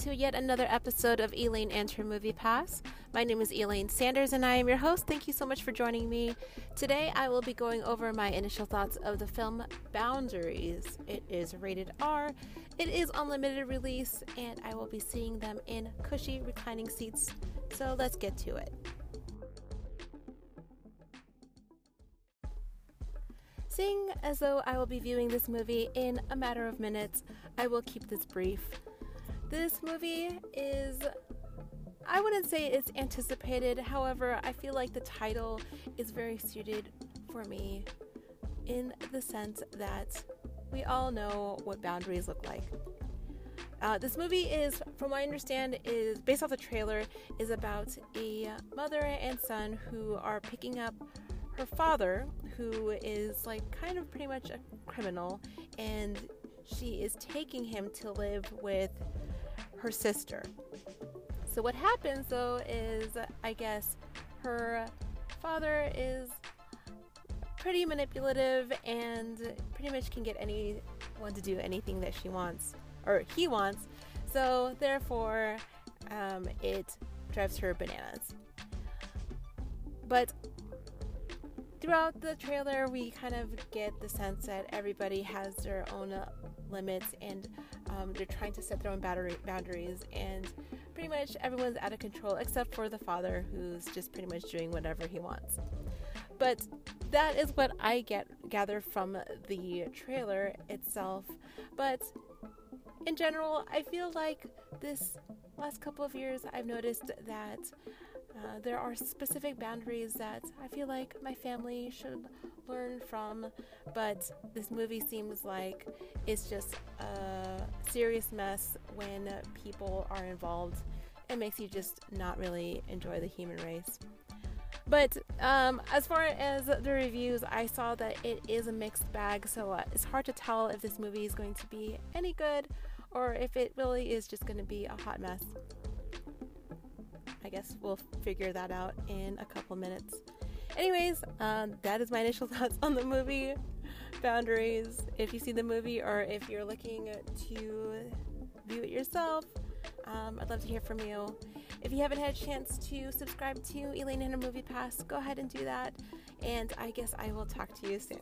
to yet another episode of Elaine and her Movie Pass. My name is Elaine Sanders and I am your host. Thank you so much for joining me. Today I will be going over my initial thoughts of the film Boundaries. It is rated R, it is on limited release, and I will be seeing them in cushy reclining seats. So let's get to it. Seeing as though I will be viewing this movie in a matter of minutes, I will keep this brief. This movie is, I wouldn't say it's anticipated, however, I feel like the title is very suited for me in the sense that we all know what boundaries look like. Uh, this movie is, from what I understand, is based off the trailer, is about a mother and son who are picking up her father, who is like kind of pretty much a criminal, and she is taking him to live with her sister. So, what happens though is, I guess, her father is pretty manipulative and pretty much can get anyone to do anything that she wants or he wants. So, therefore, um, it drives her bananas. But throughout the trailer, we kind of get the sense that everybody has their own uh, limits and um, they're trying to set their own boundaries. And pretty much everyone's out of control except for the father, who's just pretty much doing whatever he wants. But that is what I get gather from the trailer itself. But in general, I feel like this last couple of years, I've noticed that uh, there are specific boundaries that I feel like my family should learn from, but this movie seems like it's just a serious mess when people are involved. It makes you just not really enjoy the human race. But um, as far as the reviews, I saw that it is a mixed bag, so uh, it's hard to tell if this movie is going to be any good or if it really is just going to be a hot mess. I guess we'll figure that out in a couple minutes. Anyways, um, that is my initial thoughts on the movie Boundaries. If you see the movie or if you're looking to view it yourself, um, I'd love to hear from you. If you haven't had a chance to subscribe to Elaine and her Movie Pass, go ahead and do that. And I guess I will talk to you soon.